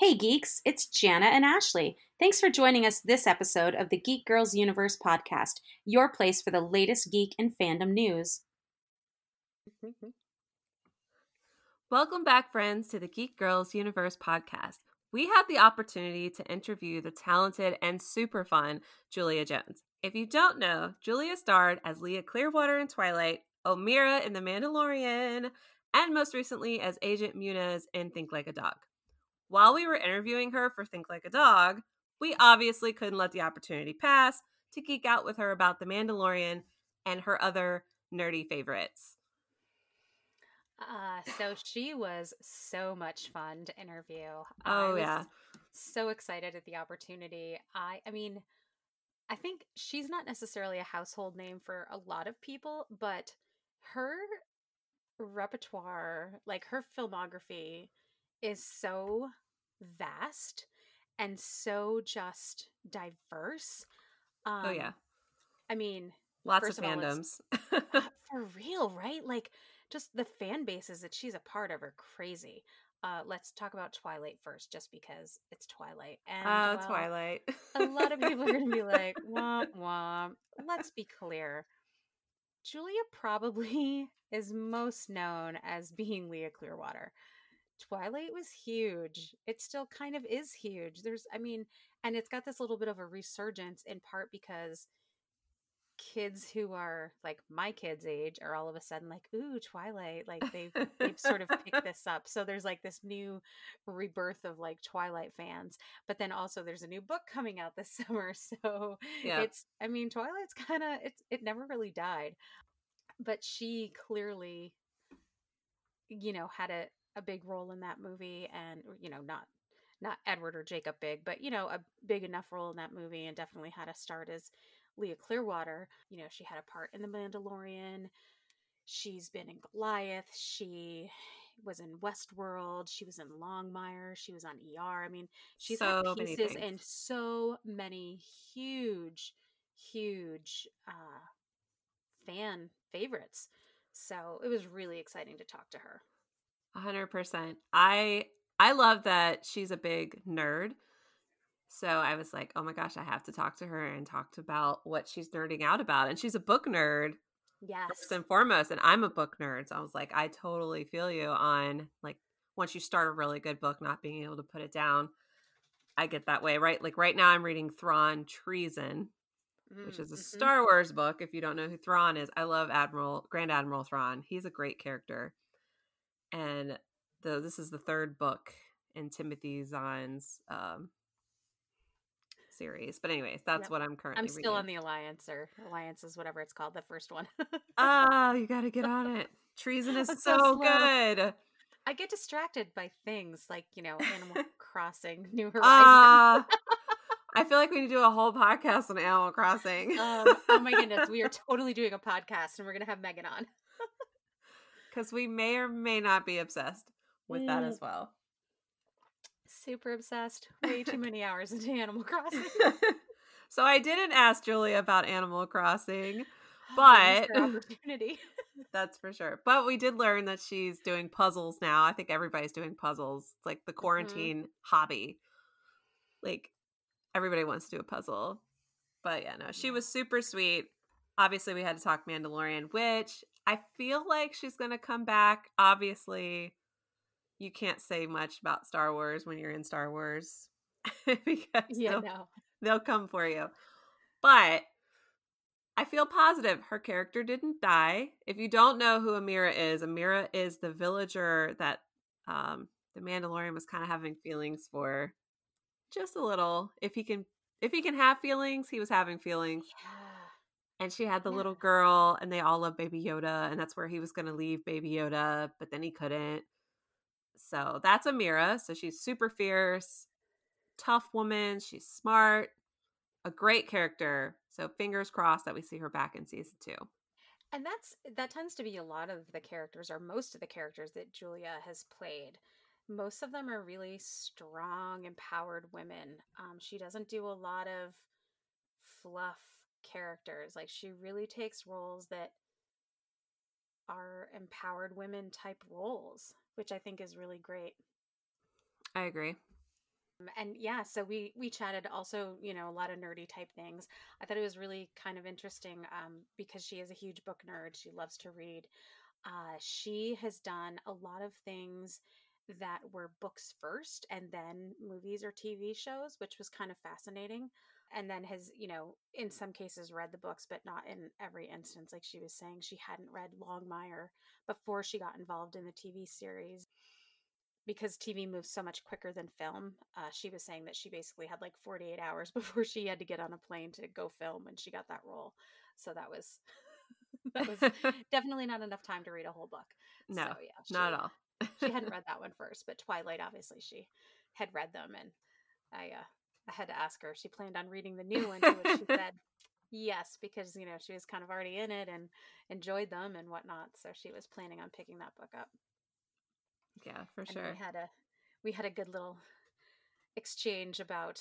Hey geeks, it's Jana and Ashley. Thanks for joining us this episode of the Geek Girls Universe podcast, your place for the latest geek and fandom news. Welcome back, friends, to the Geek Girls Universe podcast. We had the opportunity to interview the talented and super fun Julia Jones. If you don't know, Julia starred as Leah Clearwater in Twilight, Omera in The Mandalorian, and most recently as Agent Muniz in Think Like a Dog. While we were interviewing her for Think Like a Dog, we obviously couldn't let the opportunity pass to geek out with her about The Mandalorian and her other nerdy favorites. Uh, so she was so much fun to interview. Oh yeah. So excited at the opportunity. I I mean, I think she's not necessarily a household name for a lot of people, but her repertoire, like her filmography is so vast and so just diverse. Um, oh yeah. I mean, Lots of of all, fandoms. uh, for real, right? Like just the fan bases that she's a part of are crazy. Uh, let's talk about Twilight first, just because it's Twilight. And Oh, well, Twilight. a lot of people are going to be like, womp womp. Let's be clear. Julia probably is most known as being Leah Clearwater. Twilight was huge. It still kind of is huge. There's, I mean, and it's got this little bit of a resurgence in part because kids who are like my kids' age are all of a sudden like, ooh, Twilight. Like they've they've sort of picked this up. So there's like this new rebirth of like Twilight fans. But then also there's a new book coming out this summer. So Yeah. it's I mean, Twilight's kinda it's it never really died. But she clearly, you know, had a, a big role in that movie and you know, not not Edward or Jacob Big, but you know, a big enough role in that movie and definitely had a start as Leah Clearwater. You know, she had a part in The Mandalorian. She's been in Goliath. She was in Westworld. She was in Longmire. She was on ER. I mean, she's So had pieces in so many huge, huge uh, fan favorites. So it was really exciting to talk to her. A hundred percent. I I love that she's a big nerd. So I was like, oh my gosh, I have to talk to her and talk about what she's nerding out about. And she's a book nerd Yes. first and foremost. And I'm a book nerd. So I was like, I totally feel you on like once you start a really good book, not being able to put it down. I get that way, right? Like right now I'm reading Thrawn Treason, which is a Mhm. Star Wars book. If you don't know who Thrawn is, I love Admiral Grand Admiral Thrawn. He's a great character. And the this is the third book in Timothy Zahn's um, series. But anyways, that's Yep. what I'm currently. I'm still on the Alliance or Alliances, whatever it's called, the first one. Oh, you got to get on it. Treason is so, so good. I get distracted by things like, you know, Animal Crossing, New Horizons. Ah, I feel like we need to do a whole podcast on Animal Crossing um, oh my goodness, we are totally doing a podcast and we're going to have Megan on. Because we may or may not be obsessed with that Mm. as well. Super obsessed. Way too many hours into Animal Crossing. so I didn't ask Julia about Animal Crossing. But- opportunity. That's for sure. But we did learn that she's doing puzzles now. I think everybody's doing puzzles. It's like the quarantine hobby. Like everybody wants to do a puzzle. But yeah, no, she was super sweet. Obviously, we had to talk Mandalorian, which I feel like she's going to come back. Obviously, you can't say much about Star Wars when you're in Star Wars because yeah, they'll, no. they'll come for you. But I feel positive. Her character didn't die. If you don't know who Omera is, Omera is the villager that um, the Mandalorian was kind of having feelings for, just a little. If he can, if he can have feelings, he was having feelings. Yeah. And she had the Yeah. little girl, and they all love Baby Yoda, and that's where he was going to leave Baby Yoda, but then he couldn't. So that's Omera. So she's super fierce, tough woman. She's smart, a great character. So fingers crossed that we see her back in season two. And that's that tends to be a lot of the characters or most of the characters that Julia has played. Most of them are really strong, empowered women. Um, she doesn't do a lot of fluff characters. Like she really takes roles that are empowered women type roles, which I think is really great. I agree. and yeah so we we chatted also you know a lot of nerdy type things i thought it was really kind of interesting um, because she is a huge book nerd she loves to read uh, she has done a lot of things that were books first and then movies or tv shows which was kind of fascinating and then has you know in some cases read the books but not in every instance like she was saying she hadn't read longmire before she got involved in the tv series because TV moves so much quicker than film, uh, she was saying that she basically had like 48 hours before she had to get on a plane to go film when she got that role. So that was that was definitely not enough time to read a whole book. No, so, yeah, she, not at all. she hadn't read that one first, but Twilight obviously she had read them, and I uh, I had to ask her if she planned on reading the new one, to which she said yes because you know she was kind of already in it and enjoyed them and whatnot, so she was planning on picking that book up. Yeah, for and sure. We had a we had a good little exchange about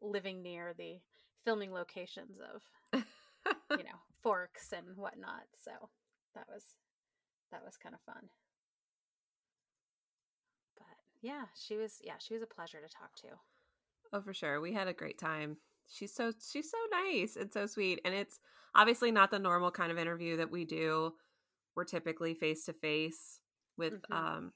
living near the filming locations of you know forks and whatnot. So that was that was kind of fun. But yeah, she was yeah she was a pleasure to talk to. Oh, for sure. We had a great time. She's so she's so nice and so sweet, and it's obviously not the normal kind of interview that we do. We're typically face to face with mm-hmm. um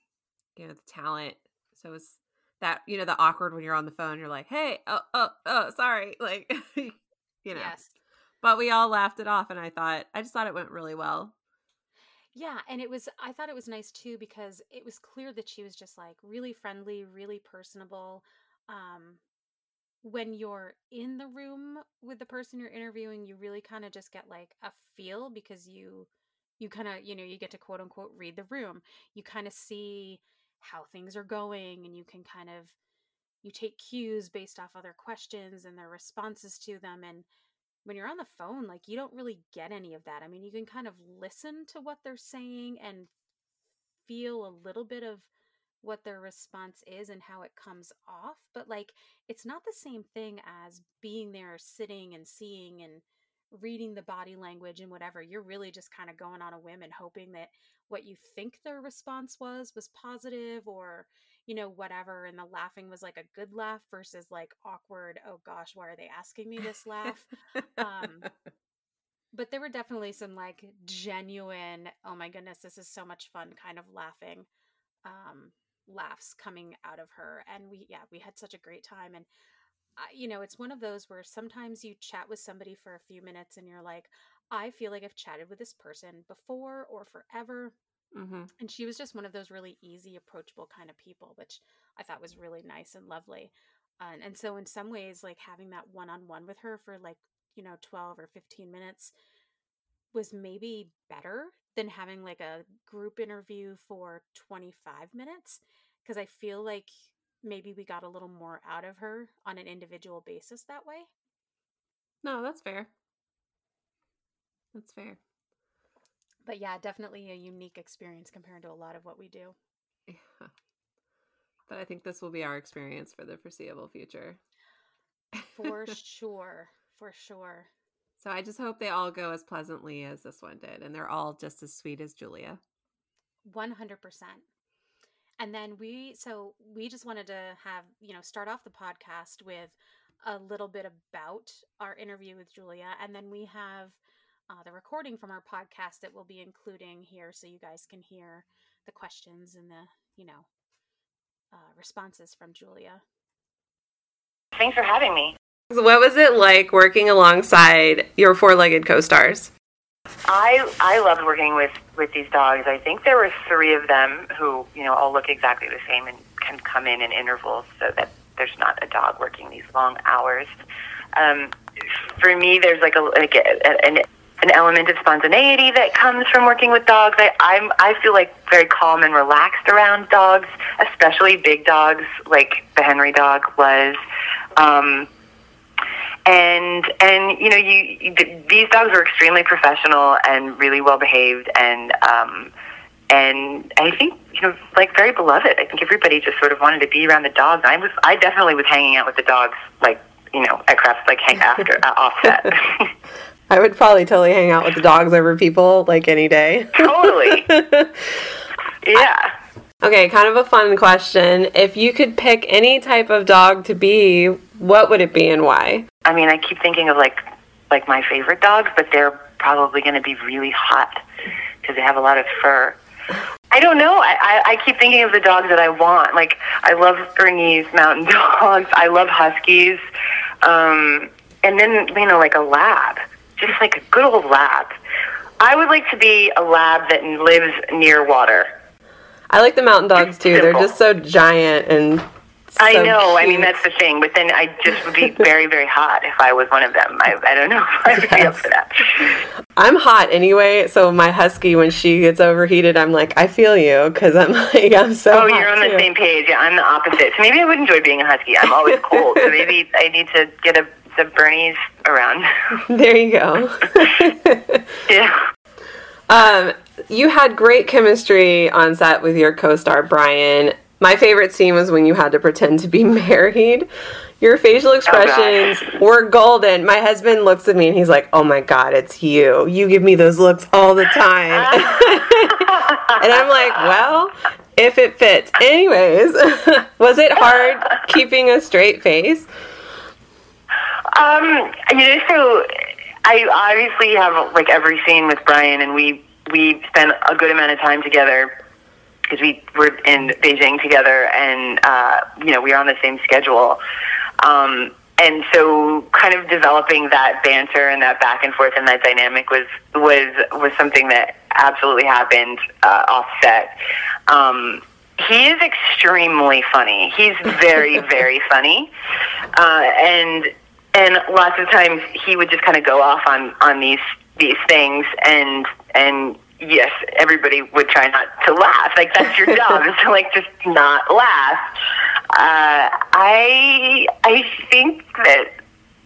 you know the talent so it's that you know the awkward when you're on the phone you're like hey oh oh oh sorry like you know yes. but we all laughed it off and i thought i just thought it went really well yeah and it was i thought it was nice too because it was clear that she was just like really friendly really personable um when you're in the room with the person you're interviewing you really kind of just get like a feel because you you kind of you know you get to quote unquote read the room. You kind of see how things are going and you can kind of you take cues based off other questions and their responses to them and when you're on the phone like you don't really get any of that. I mean you can kind of listen to what they're saying and feel a little bit of what their response is and how it comes off but like it's not the same thing as being there sitting and seeing and reading the body language and whatever. You're really just kind of going on a whim and hoping that what you think their response was was positive or you know whatever and the laughing was like a good laugh versus like awkward oh gosh why are they asking me this laugh? Um but there were definitely some like genuine oh my goodness this is so much fun kind of laughing um laughs coming out of her and we yeah we had such a great time and you know, it's one of those where sometimes you chat with somebody for a few minutes and you're like, I feel like I've chatted with this person before or forever. Mm-hmm. And she was just one of those really easy, approachable kind of people, which I thought was really nice and lovely. and and so, in some ways, like having that one on one with her for like, you know, 12 or 15 minutes was maybe better than having like a group interview for 25 minutes. Because I feel like maybe we got a little more out of her on an individual basis that way. No, that's fair. That's fair. But yeah, definitely a unique experience compared to a lot of what we do. Yeah. But I think this will be our experience for the foreseeable future. For sure. For sure. So I just hope they all go as pleasantly as this one did and they're all just as sweet as Julia. 100% and then we so we just wanted to have you know start off the podcast with a little bit about our interview with julia and then we have uh, the recording from our podcast that we'll be including here so you guys can hear the questions and the you know uh, responses from julia. Thanks for having me. What was it like working alongside your four-legged co-stars I I loved working with with these dogs. I think there were three of them who you know all look exactly the same and can come in in intervals so that there's not a dog working these long hours. Um, for me, there's like a like a, an an element of spontaneity that comes from working with dogs. I, I'm I feel like very calm and relaxed around dogs, especially big dogs like the Henry dog was. Um, and and you know you, you these dogs were extremely professional and really well behaved and um and I think you know like very beloved. I think everybody just sort of wanted to be around the dogs. I was I definitely was hanging out with the dogs like you know at crafts like hang after uh, offset. I would probably totally hang out with the dogs over people like any day. totally. Yeah. Okay, kind of a fun question. If you could pick any type of dog to be, what would it be and why? I mean, I keep thinking of like like my favorite dogs, but they're probably going to be really hot because they have a lot of fur. I don't know. I, I, I keep thinking of the dogs that I want. Like I love Bernese Mountain Dogs. I love Huskies, um, and then you know, like a lab, just like a good old lab. I would like to be a lab that lives near water. I like the mountain dogs too. They're just so giant and. I so know. I mean, that's the thing. But then I just would be very, very hot if I was one of them. I, I don't know if I would be up for that. I'm hot anyway, so my husky, when she gets overheated, I'm like, I feel you, because I'm like, I'm so. Oh, you're on the same page. Yeah, I'm the opposite. So maybe I would enjoy being a husky. I'm always cold, so maybe I need to get a the Bernies around. There you go. yeah. um, you had great chemistry on set with your co-star Brian. My favorite scene was when you had to pretend to be married. Your facial expressions were golden. My husband looks at me and he's like, "Oh my god, it's you. You give me those looks all the time." and I'm like, "Well, if it fits." Anyways, was it hard keeping a straight face? Um, you know, so I obviously have like every scene with Brian, and we we spent a good amount of time together because we were in Beijing together, and uh, you know we were on the same schedule. Um, and so, kind of developing that banter and that back and forth and that dynamic was was was something that absolutely happened uh, off set. Um, he is extremely funny. He's very, very funny, uh, and and lots of times he would just kind of go off on on these these things, and and yes, everybody would try not to laugh. Like that's your job is to like just not laugh. Uh, I I think that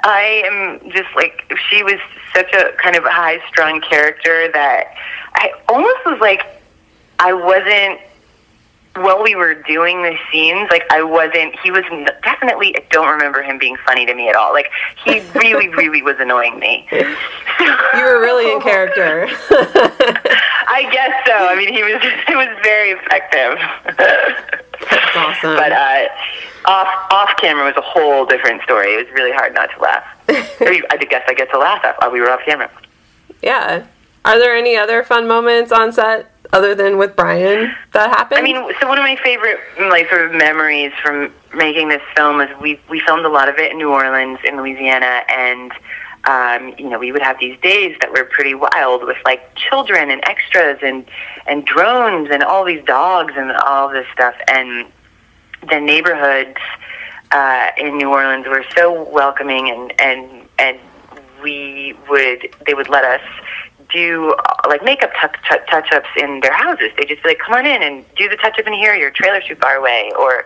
I am just like she was such a kind of high strung character that I almost was like I wasn't while we were doing the scenes, like I wasn't. He was definitely. I don't remember him being funny to me at all. Like he really, really was annoying me. You were really in character. I guess so. I mean, he was. He was very effective. That's awesome. But uh, off off camera was a whole different story. It was really hard not to laugh. I guess I get to laugh while we were off camera. yeah. Are there any other fun moments on set other than with Brian that happened? I mean, so one of my favorite like sort of memories from making this film is we we filmed a lot of it in New Orleans, in Louisiana, and um, you know we would have these days that were pretty wild with like children and extras and and drones and all these dogs and all this stuff, and the neighborhoods uh, in New Orleans were so welcoming and and and we would they would let us do uh, like makeup touch touch ups in their houses. They just be like, come on in and do the touch up in here. Your trailer's too far away. Or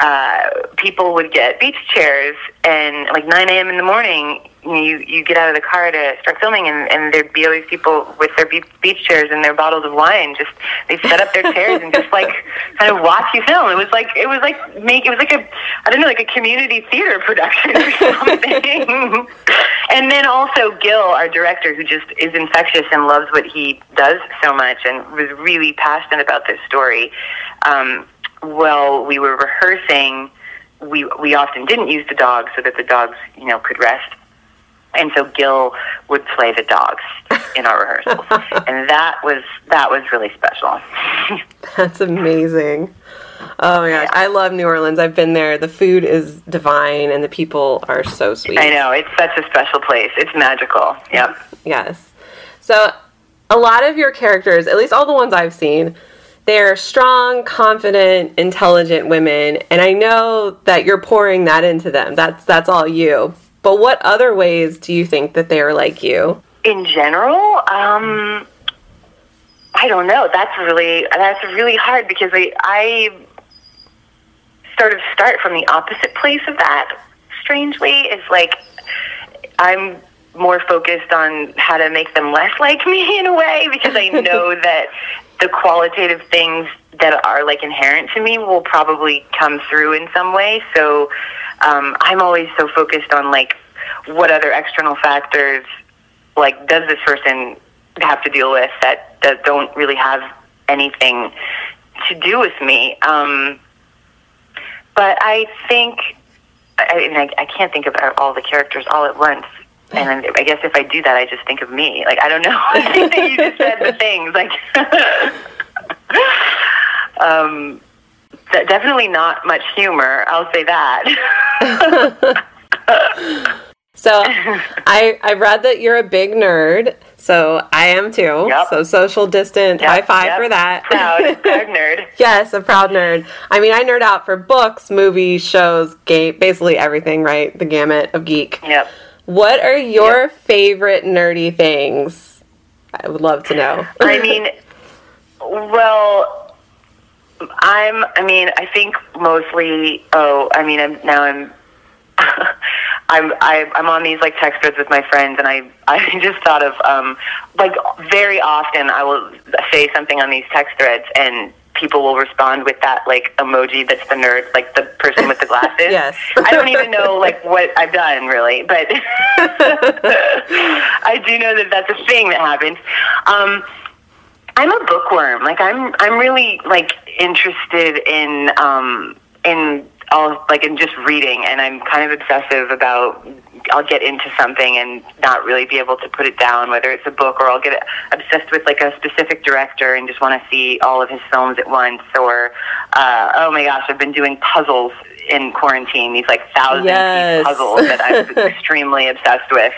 uh, people would get beach chairs and like 9 a.m. in the morning, you you get out of the car to start filming, and, and there'd be all these people with their beach chairs and their bottles of wine. Just they set up their chairs and just like kind of watch you film. It was like it was like make it was like a I don't know like a community theater production or something. and then also Gil, our director, who just is infectious and loves what he does so much, and was really passionate about this story. Um, while we were rehearsing, we we often didn't use the dogs so that the dogs you know could rest. And so Gil would play the dogs in our rehearsals, and that was that was really special. That's amazing. Oh my gosh, I love New Orleans. I've been there. The food is divine and the people are so sweet. I know it's such a special place. It's magical. Yep. Yes. So, a lot of your characters, at least all the ones I've seen, they're strong, confident, intelligent women, and I know that you're pouring that into them. That's that's all you. But what other ways do you think that they are like you? In general, um, I don't know. That's really that's really hard because I I sort of start from the opposite place of that. Strangely, is like I'm more focused on how to make them less like me in a way because I know that the qualitative things that are like inherent to me will probably come through in some way. So um, I'm always so focused on like what other external factors like does this person have to deal with that that don't really have anything to do with me. Um, but I think I, I, I can't think about all the characters all at once. And I guess if I do that, I just think of me. Like I don't know. I think that you just said the things. Like, um, definitely not much humor. I'll say that. so I I read that you're a big nerd. So I am too. Yep. So social distant. Yep, high five yep. for that. Proud, proud nerd. yes, a proud nerd. I mean, I nerd out for books, movies, shows, game, basically everything. Right, the gamut of geek. Yep. What are your favorite nerdy things? I would love to know. I mean, well, I'm. I mean, I think mostly. Oh, I mean, I'm now. I'm. I'm I, I'm on these like text threads with my friends, and I I just thought of um like very often I will say something on these text threads, and people will respond with that like emoji that's the nerd, like the person with the glasses. Yes. I don't even know like what I've done really, but I do know that that's a thing that happens. Um, I'm a bookworm. Like I'm I'm really like interested in um in all like in just reading and I'm kind of obsessive about I'll get into something and not really be able to put it down whether it's a book or I'll get obsessed with like a specific director and just want to see all of his films at once or uh oh my gosh I've been doing puzzles in quarantine these like thousand Yes. piece puzzles that I'm extremely obsessed with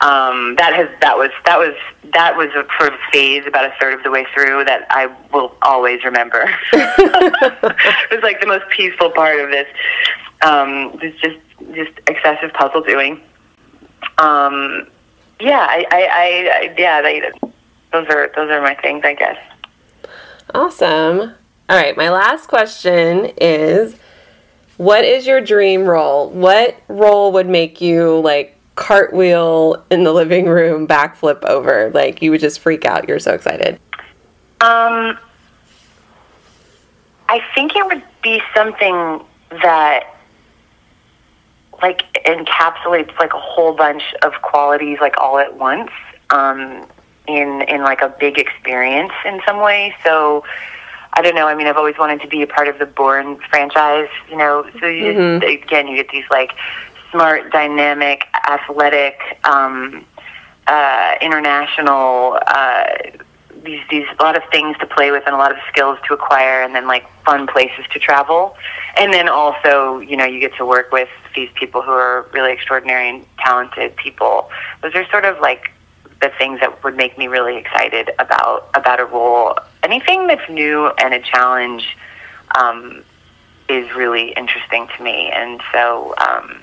um, that has that was that was that was a sort of phase about a third of the way through that I will always remember. it was like the most peaceful part of this. Um, it was just just excessive puzzle doing. Um, yeah, I, I, I, I yeah, they, those are those are my things, I guess. Awesome. All right, my last question is what is your dream role? What role would make you like cartwheel in the living room, backflip over? Like you would just freak out. You're so excited. Um, I think it would be something that like encapsulates like a whole bunch of qualities like all at once um, in in like a big experience in some way. So I don't know. I mean, I've always wanted to be a part of the Bourne franchise. You know, so you Mhm. again, you get these like smart, dynamic, athletic, um, uh, international. Uh, these these a lot of things to play with and a lot of skills to acquire and then like fun places to travel and then also you know you get to work with these people who are really extraordinary and talented people those are sort of like the things that would make me really excited about about a role anything that's new and a challenge um, is really interesting to me and so um,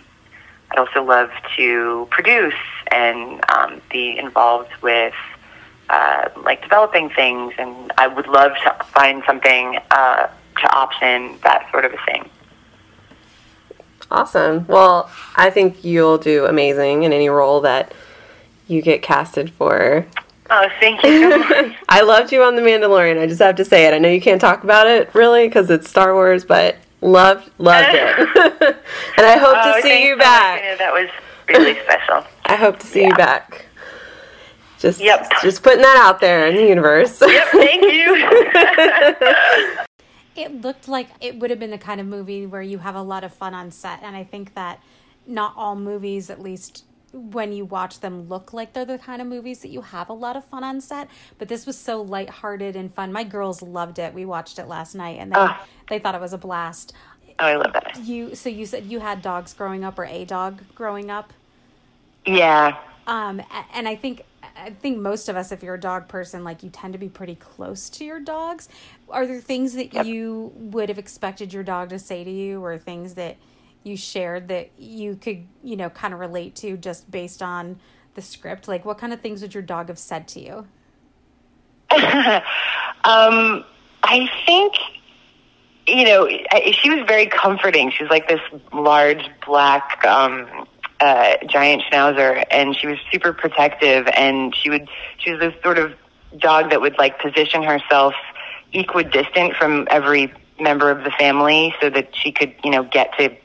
I'd also love to produce and um, be involved with uh, like developing things, and I would love to find something uh, to option that sort of a thing. Awesome. Well, I think you'll do amazing in any role that you get casted for. Oh, thank you. I loved you on The Mandalorian. I just have to say it. I know you can't talk about it really because it's Star Wars, but loved loved it. and I hope oh, to see you so much, back. Anna. That was really special. I hope to see you back. Just Yep. just putting that out there in the universe. Yep, thank you. It looked like it would have been the kind of movie where you have a lot of fun on set. And I think that not all movies, at least when you watch them, look like they're the kind of movies that you have a lot of fun on set. But this was so lighthearted and fun. My girls loved it. We watched it last night and they, Ah. they thought it was a blast. oh, I love that. You so you said you had dogs growing up or a dog growing up. Yeah. Um, and I think I think most of us, if you're a dog person, like you tend to be pretty close to your dogs. Are there things that Yep. you would have expected your dog to say to you, or things that you shared that you could, you know, kind of relate to just based on the script? Like, what kind of things would your dog have said to you? um, I think, you know, she was very comforting. She was like this large black um, uh, giant schnauzer, and she was super protective. And she would, she was this sort of dog that would like position herself equidistant from every member of the family, so that she could, you know, get to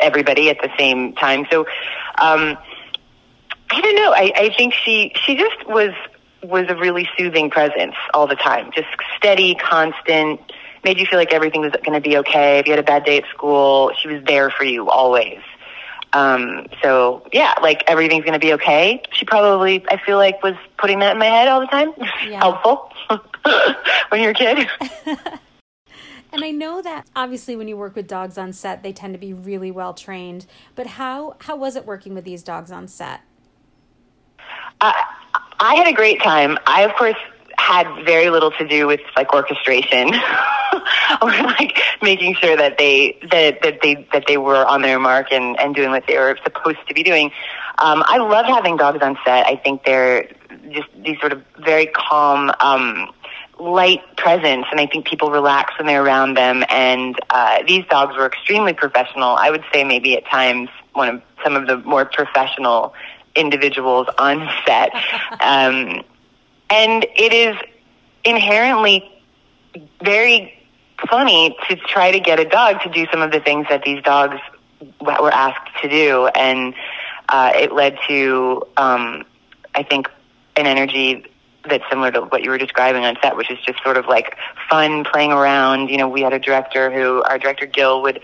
everybody at the same time. So, um, I don't know. I, I think she she just was was a really soothing presence all the time, just steady, constant, made you feel like everything was going to be okay. If you had a bad day at school, she was there for you always. Um, so yeah, like everything's going to be okay. She probably, I feel like, was putting that in my head all the time. Yeah. Helpful when you're a kid. And I know that obviously when you work with dogs on set, they tend to be really well trained. But how how was it working with these dogs on set? Uh, I had a great time. I, of course, had very little to do with like orchestration or like making sure that they that, that they that they were on their mark and, and doing what they were supposed to be doing. Um, I love having dogs on set. I think they're just these sort of very calm, um, light presence, and I think people relax when they're around them. And uh, these dogs were extremely professional. I would say maybe at times one of some of the more professional individuals on set. Um, and it is inherently very funny to try to get a dog to do some of the things that these dogs were asked to do. And uh, it led to, um, I think, an energy that's similar to what you were describing on set, which is just sort of like fun playing around. You know, we had a director who, our director Gil, would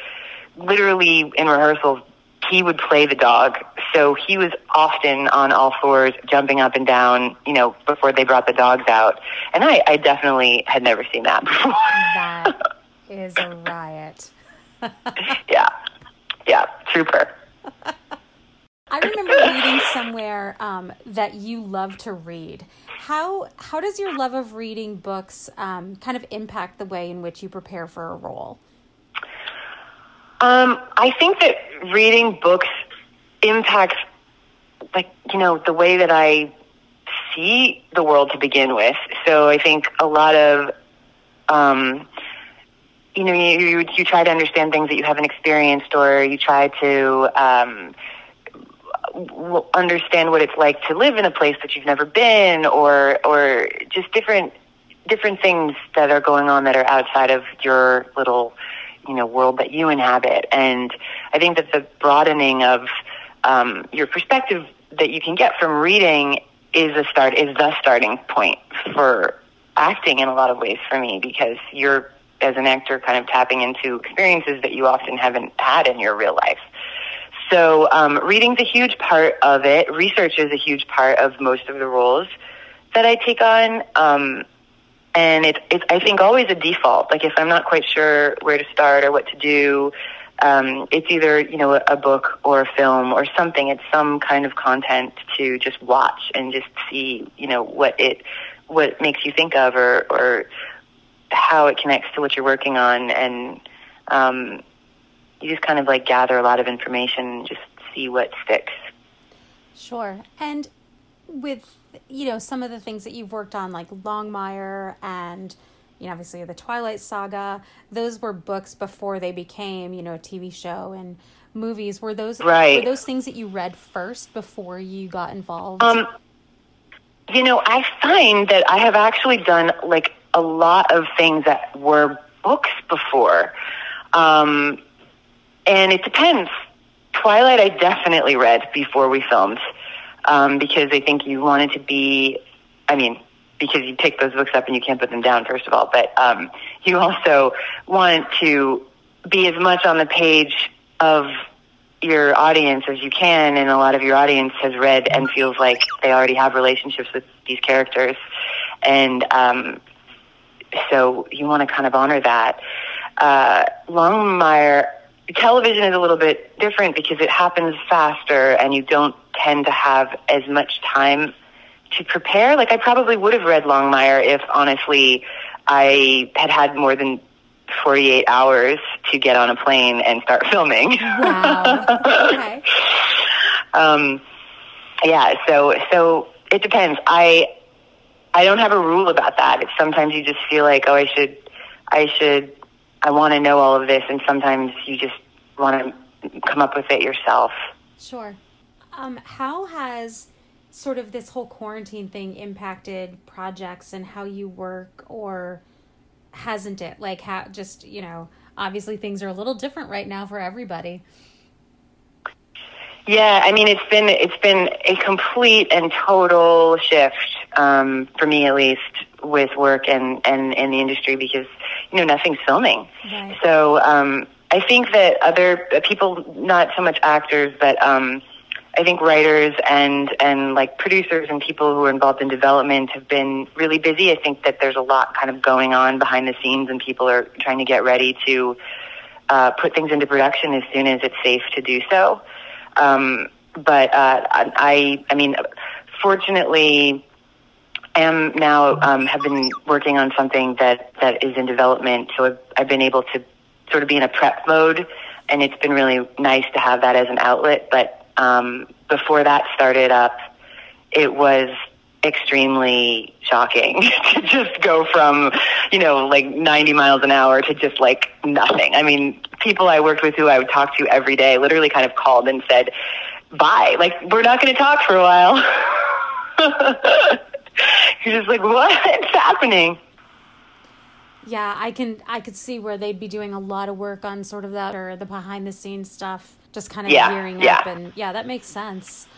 literally in rehearsals he would play the dog. So he was often on all fours, jumping up and down, you know, before they brought the dogs out. And I, I definitely had never seen that before. That is a riot. yeah. Yeah. Trooper. I remember reading somewhere um, that you love to read. How how does your love of reading books um, kind of impact the way in which you prepare for a role? Um, I think that reading books impacts, like, you know, the way that I see the world to begin with. So I think a lot of, um, you know, you, you, you try to understand things that you haven't experienced or you try to, um, w- understand what it's like to live in a place that you've never been or, or just different, different things that are going on that are outside of your little, you know world that you inhabit. And I think that the broadening of um, your perspective that you can get from reading is a start is the starting point for acting in a lot of ways for me because you're as an actor kind of tapping into experiences that you often haven't had in your real life. So um, reading's a huge part of it. Research is a huge part of most of the roles that I take on. Um, and it's it's I think always a default. Like if I'm not quite sure where to start or what to do, um, it's either you know a, book or a film or something. It's some kind of content to just watch and just see you know what it what it makes you think of or or how it connects to what you're working on and um, you just kind of like gather a lot of information and just see what sticks. Sure. And with you know some of the things that you've worked on like longmire and you know obviously the twilight saga those were books before they became you know a tv show and movies were those right. were those things that you read first before you got involved um you know i find that i have actually done like a lot of things that were books before um and it depends twilight i definitely read before we filmed um, because I think you wanted to be, I mean, because you pick those books up and you can't put them down, first of all, but um, you also want to be as much on the page of your audience as you can, and a lot of your audience has read and feels like they already have relationships with these characters, and um, so you want to kind of honor that. Uh, Longmire television is a little bit different because it happens faster and you don't tend to have as much time to prepare. Like I probably would have read Longmire if honestly I had had more than 48 hours to get on a plane and start filming. Wow. okay. um, yeah, so so it depends. I I don't have a rule about that. It's sometimes you just feel like, oh, I should I should I want to know all of this, and sometimes you just want to come up with it yourself. Sure. Um, how has sort of this whole quarantine thing impacted projects and how you work, or hasn't it? Like, how just you know, obviously things are a little different right now for everybody. Yeah, I mean it's been it's been a complete and total shift um, for me at least with work and and in the industry because you know nothing's filming. Right. So um, I think that other uh, people, not so much actors, but um, I think writers and and like producers and people who are involved in development have been really busy. I think that there's a lot kind of going on behind the scenes, and people are trying to get ready to uh, put things into production as soon as it's safe to do so. Um, but uh, I, I mean, fortunately, am now um, have been working on something that that is in development. So I've, I've been able to sort of be in a prep mode, and it's been really nice to have that as an outlet. But um, before that started up, it was extremely shocking to just go from, you know, like 90 miles an hour to just like nothing. I mean, people I worked with who I would talk to every day literally kind of called and said, bye. Like, we're not going to talk for a while. You're just like, what's happening? Yeah, I can I could see where they'd be doing a lot of work on sort of that or the behind the scenes stuff, just kind of Yeah, gearing yeah. up and yeah, that makes sense.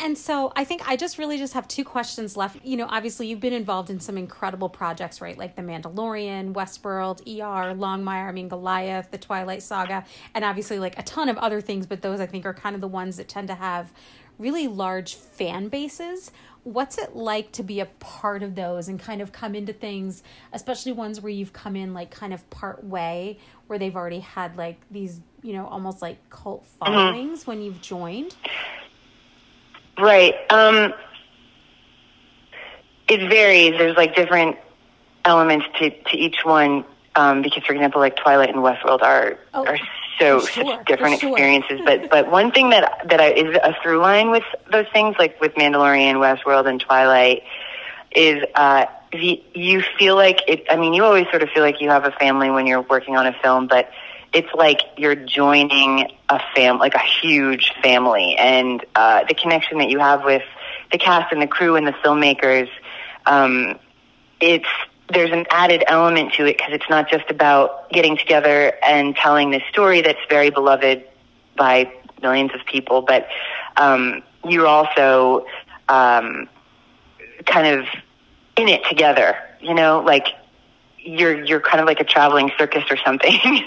And so I think I just really just have two questions left. You know, obviously you've been involved in some incredible projects, right? Like The Mandalorian, Westworld, ER, Longmire, I mean Goliath, The Twilight Saga, and obviously like a ton of other things, but those I think are kind of the ones that tend to have really large fan bases. What's it like to be a part of those and kind of come into things, especially ones where you've come in like kind of part way, where they've already had like these, you know, almost like cult followings when you've joined? Right. Um, it varies. There's like different elements to, to each one. Um, because, for example, like Twilight and Westworld are Oh, are so sure, such different sure. experiences. But but one thing that that I, is a through line with those things, like with Mandalorian, Westworld, and Twilight, is uh, the, you feel like it. I mean, you always sort of feel like you have a family when you're working on a film, but it's like you're joining a fam, like a huge family, and uh, the connection that you have with the cast and the crew and the filmmakers. Um, it's there's an added element to it because it's not just about getting together and telling this story that's very beloved by millions of people, but um, you're also um, kind of in it together. You know, like you're you're kind of like a traveling circus or something,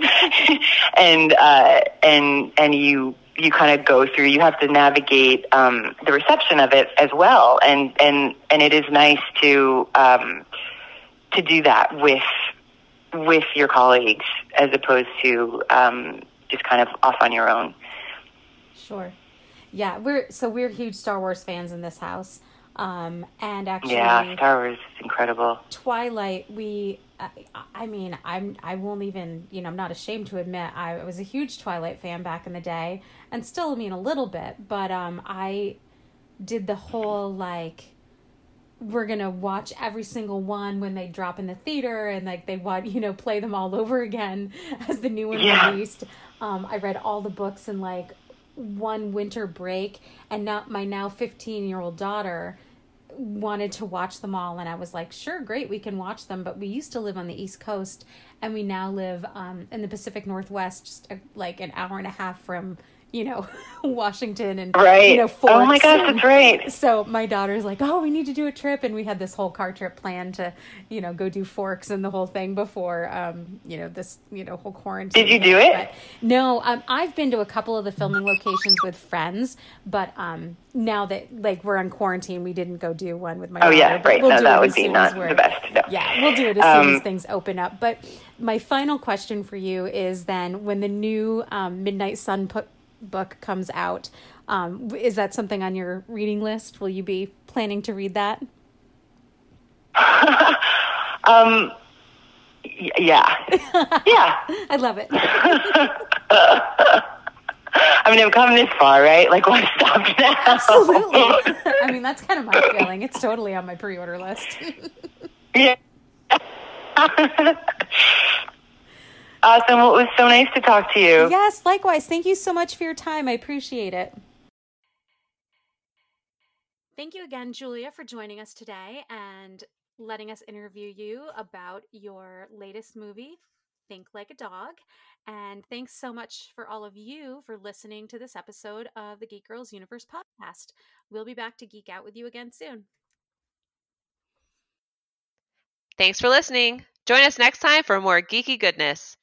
and uh, and and you you kind of go through. You have to navigate um, the reception of it as well, and and and it is nice to um, to do that with with your colleagues as opposed to um, just kind of off on your own. Sure. Yeah, we're so we're huge Star Wars fans in this house. Um, and actually, Yeah, Star Wars is incredible. Twilight, we, I, I mean, I'm, I won't even, you know, I'm not ashamed to admit I was a huge Twilight fan back in the day, and still, I mean, a little bit, but um, I did the whole like, we're gonna watch every single one when they drop in the theater, and like they want, you know, play them all over again as the new one Yeah. released. Um, I read all the books in like one winter break, and now my now 15 year old daughter wanted to watch them all and i was like sure great we can watch them but we used to live on the east coast and we now live um, in the pacific northwest just uh like an hour and a half from you know washington and Right. you know Forks. oh my gosh, and- that's right. so my daughter's like oh we need to do a trip and we had this whole car trip planned to you know go do forks and the whole thing before um you know this you know whole quarantine Did you do it? But no um i've been to a couple of the filming locations with friends but um now that like we're on quarantine we didn't go do one with my Oh daughter, yeah, but right. we'll no, do that it would as be soon not as the best. No. yeah, we'll do it as soon as Um, things open up. But my final question for you is then when the new um, Midnight Sun pu- book comes out, um, is that something on your reading list? Will you be planning to read that? Um, y- yeah, yeah. I love it. I mean, I've come this far, right? Like, why stop now? Absolutely. I mean, that's kind of my feeling. It's totally on my pre order list. yeah. Awesome. Well, it was so nice to talk to you. yes, likewise. Thank you so much for your time. I appreciate it. Thank you again, Julia, for joining us today and letting us interview you about your latest movie, Think Like a Dog. And thanks so much for all of you for listening to this episode of the Geek Girls Universe podcast. We'll be back to geek out with you again soon. Thanks for listening. Join us next time for more geeky goodness.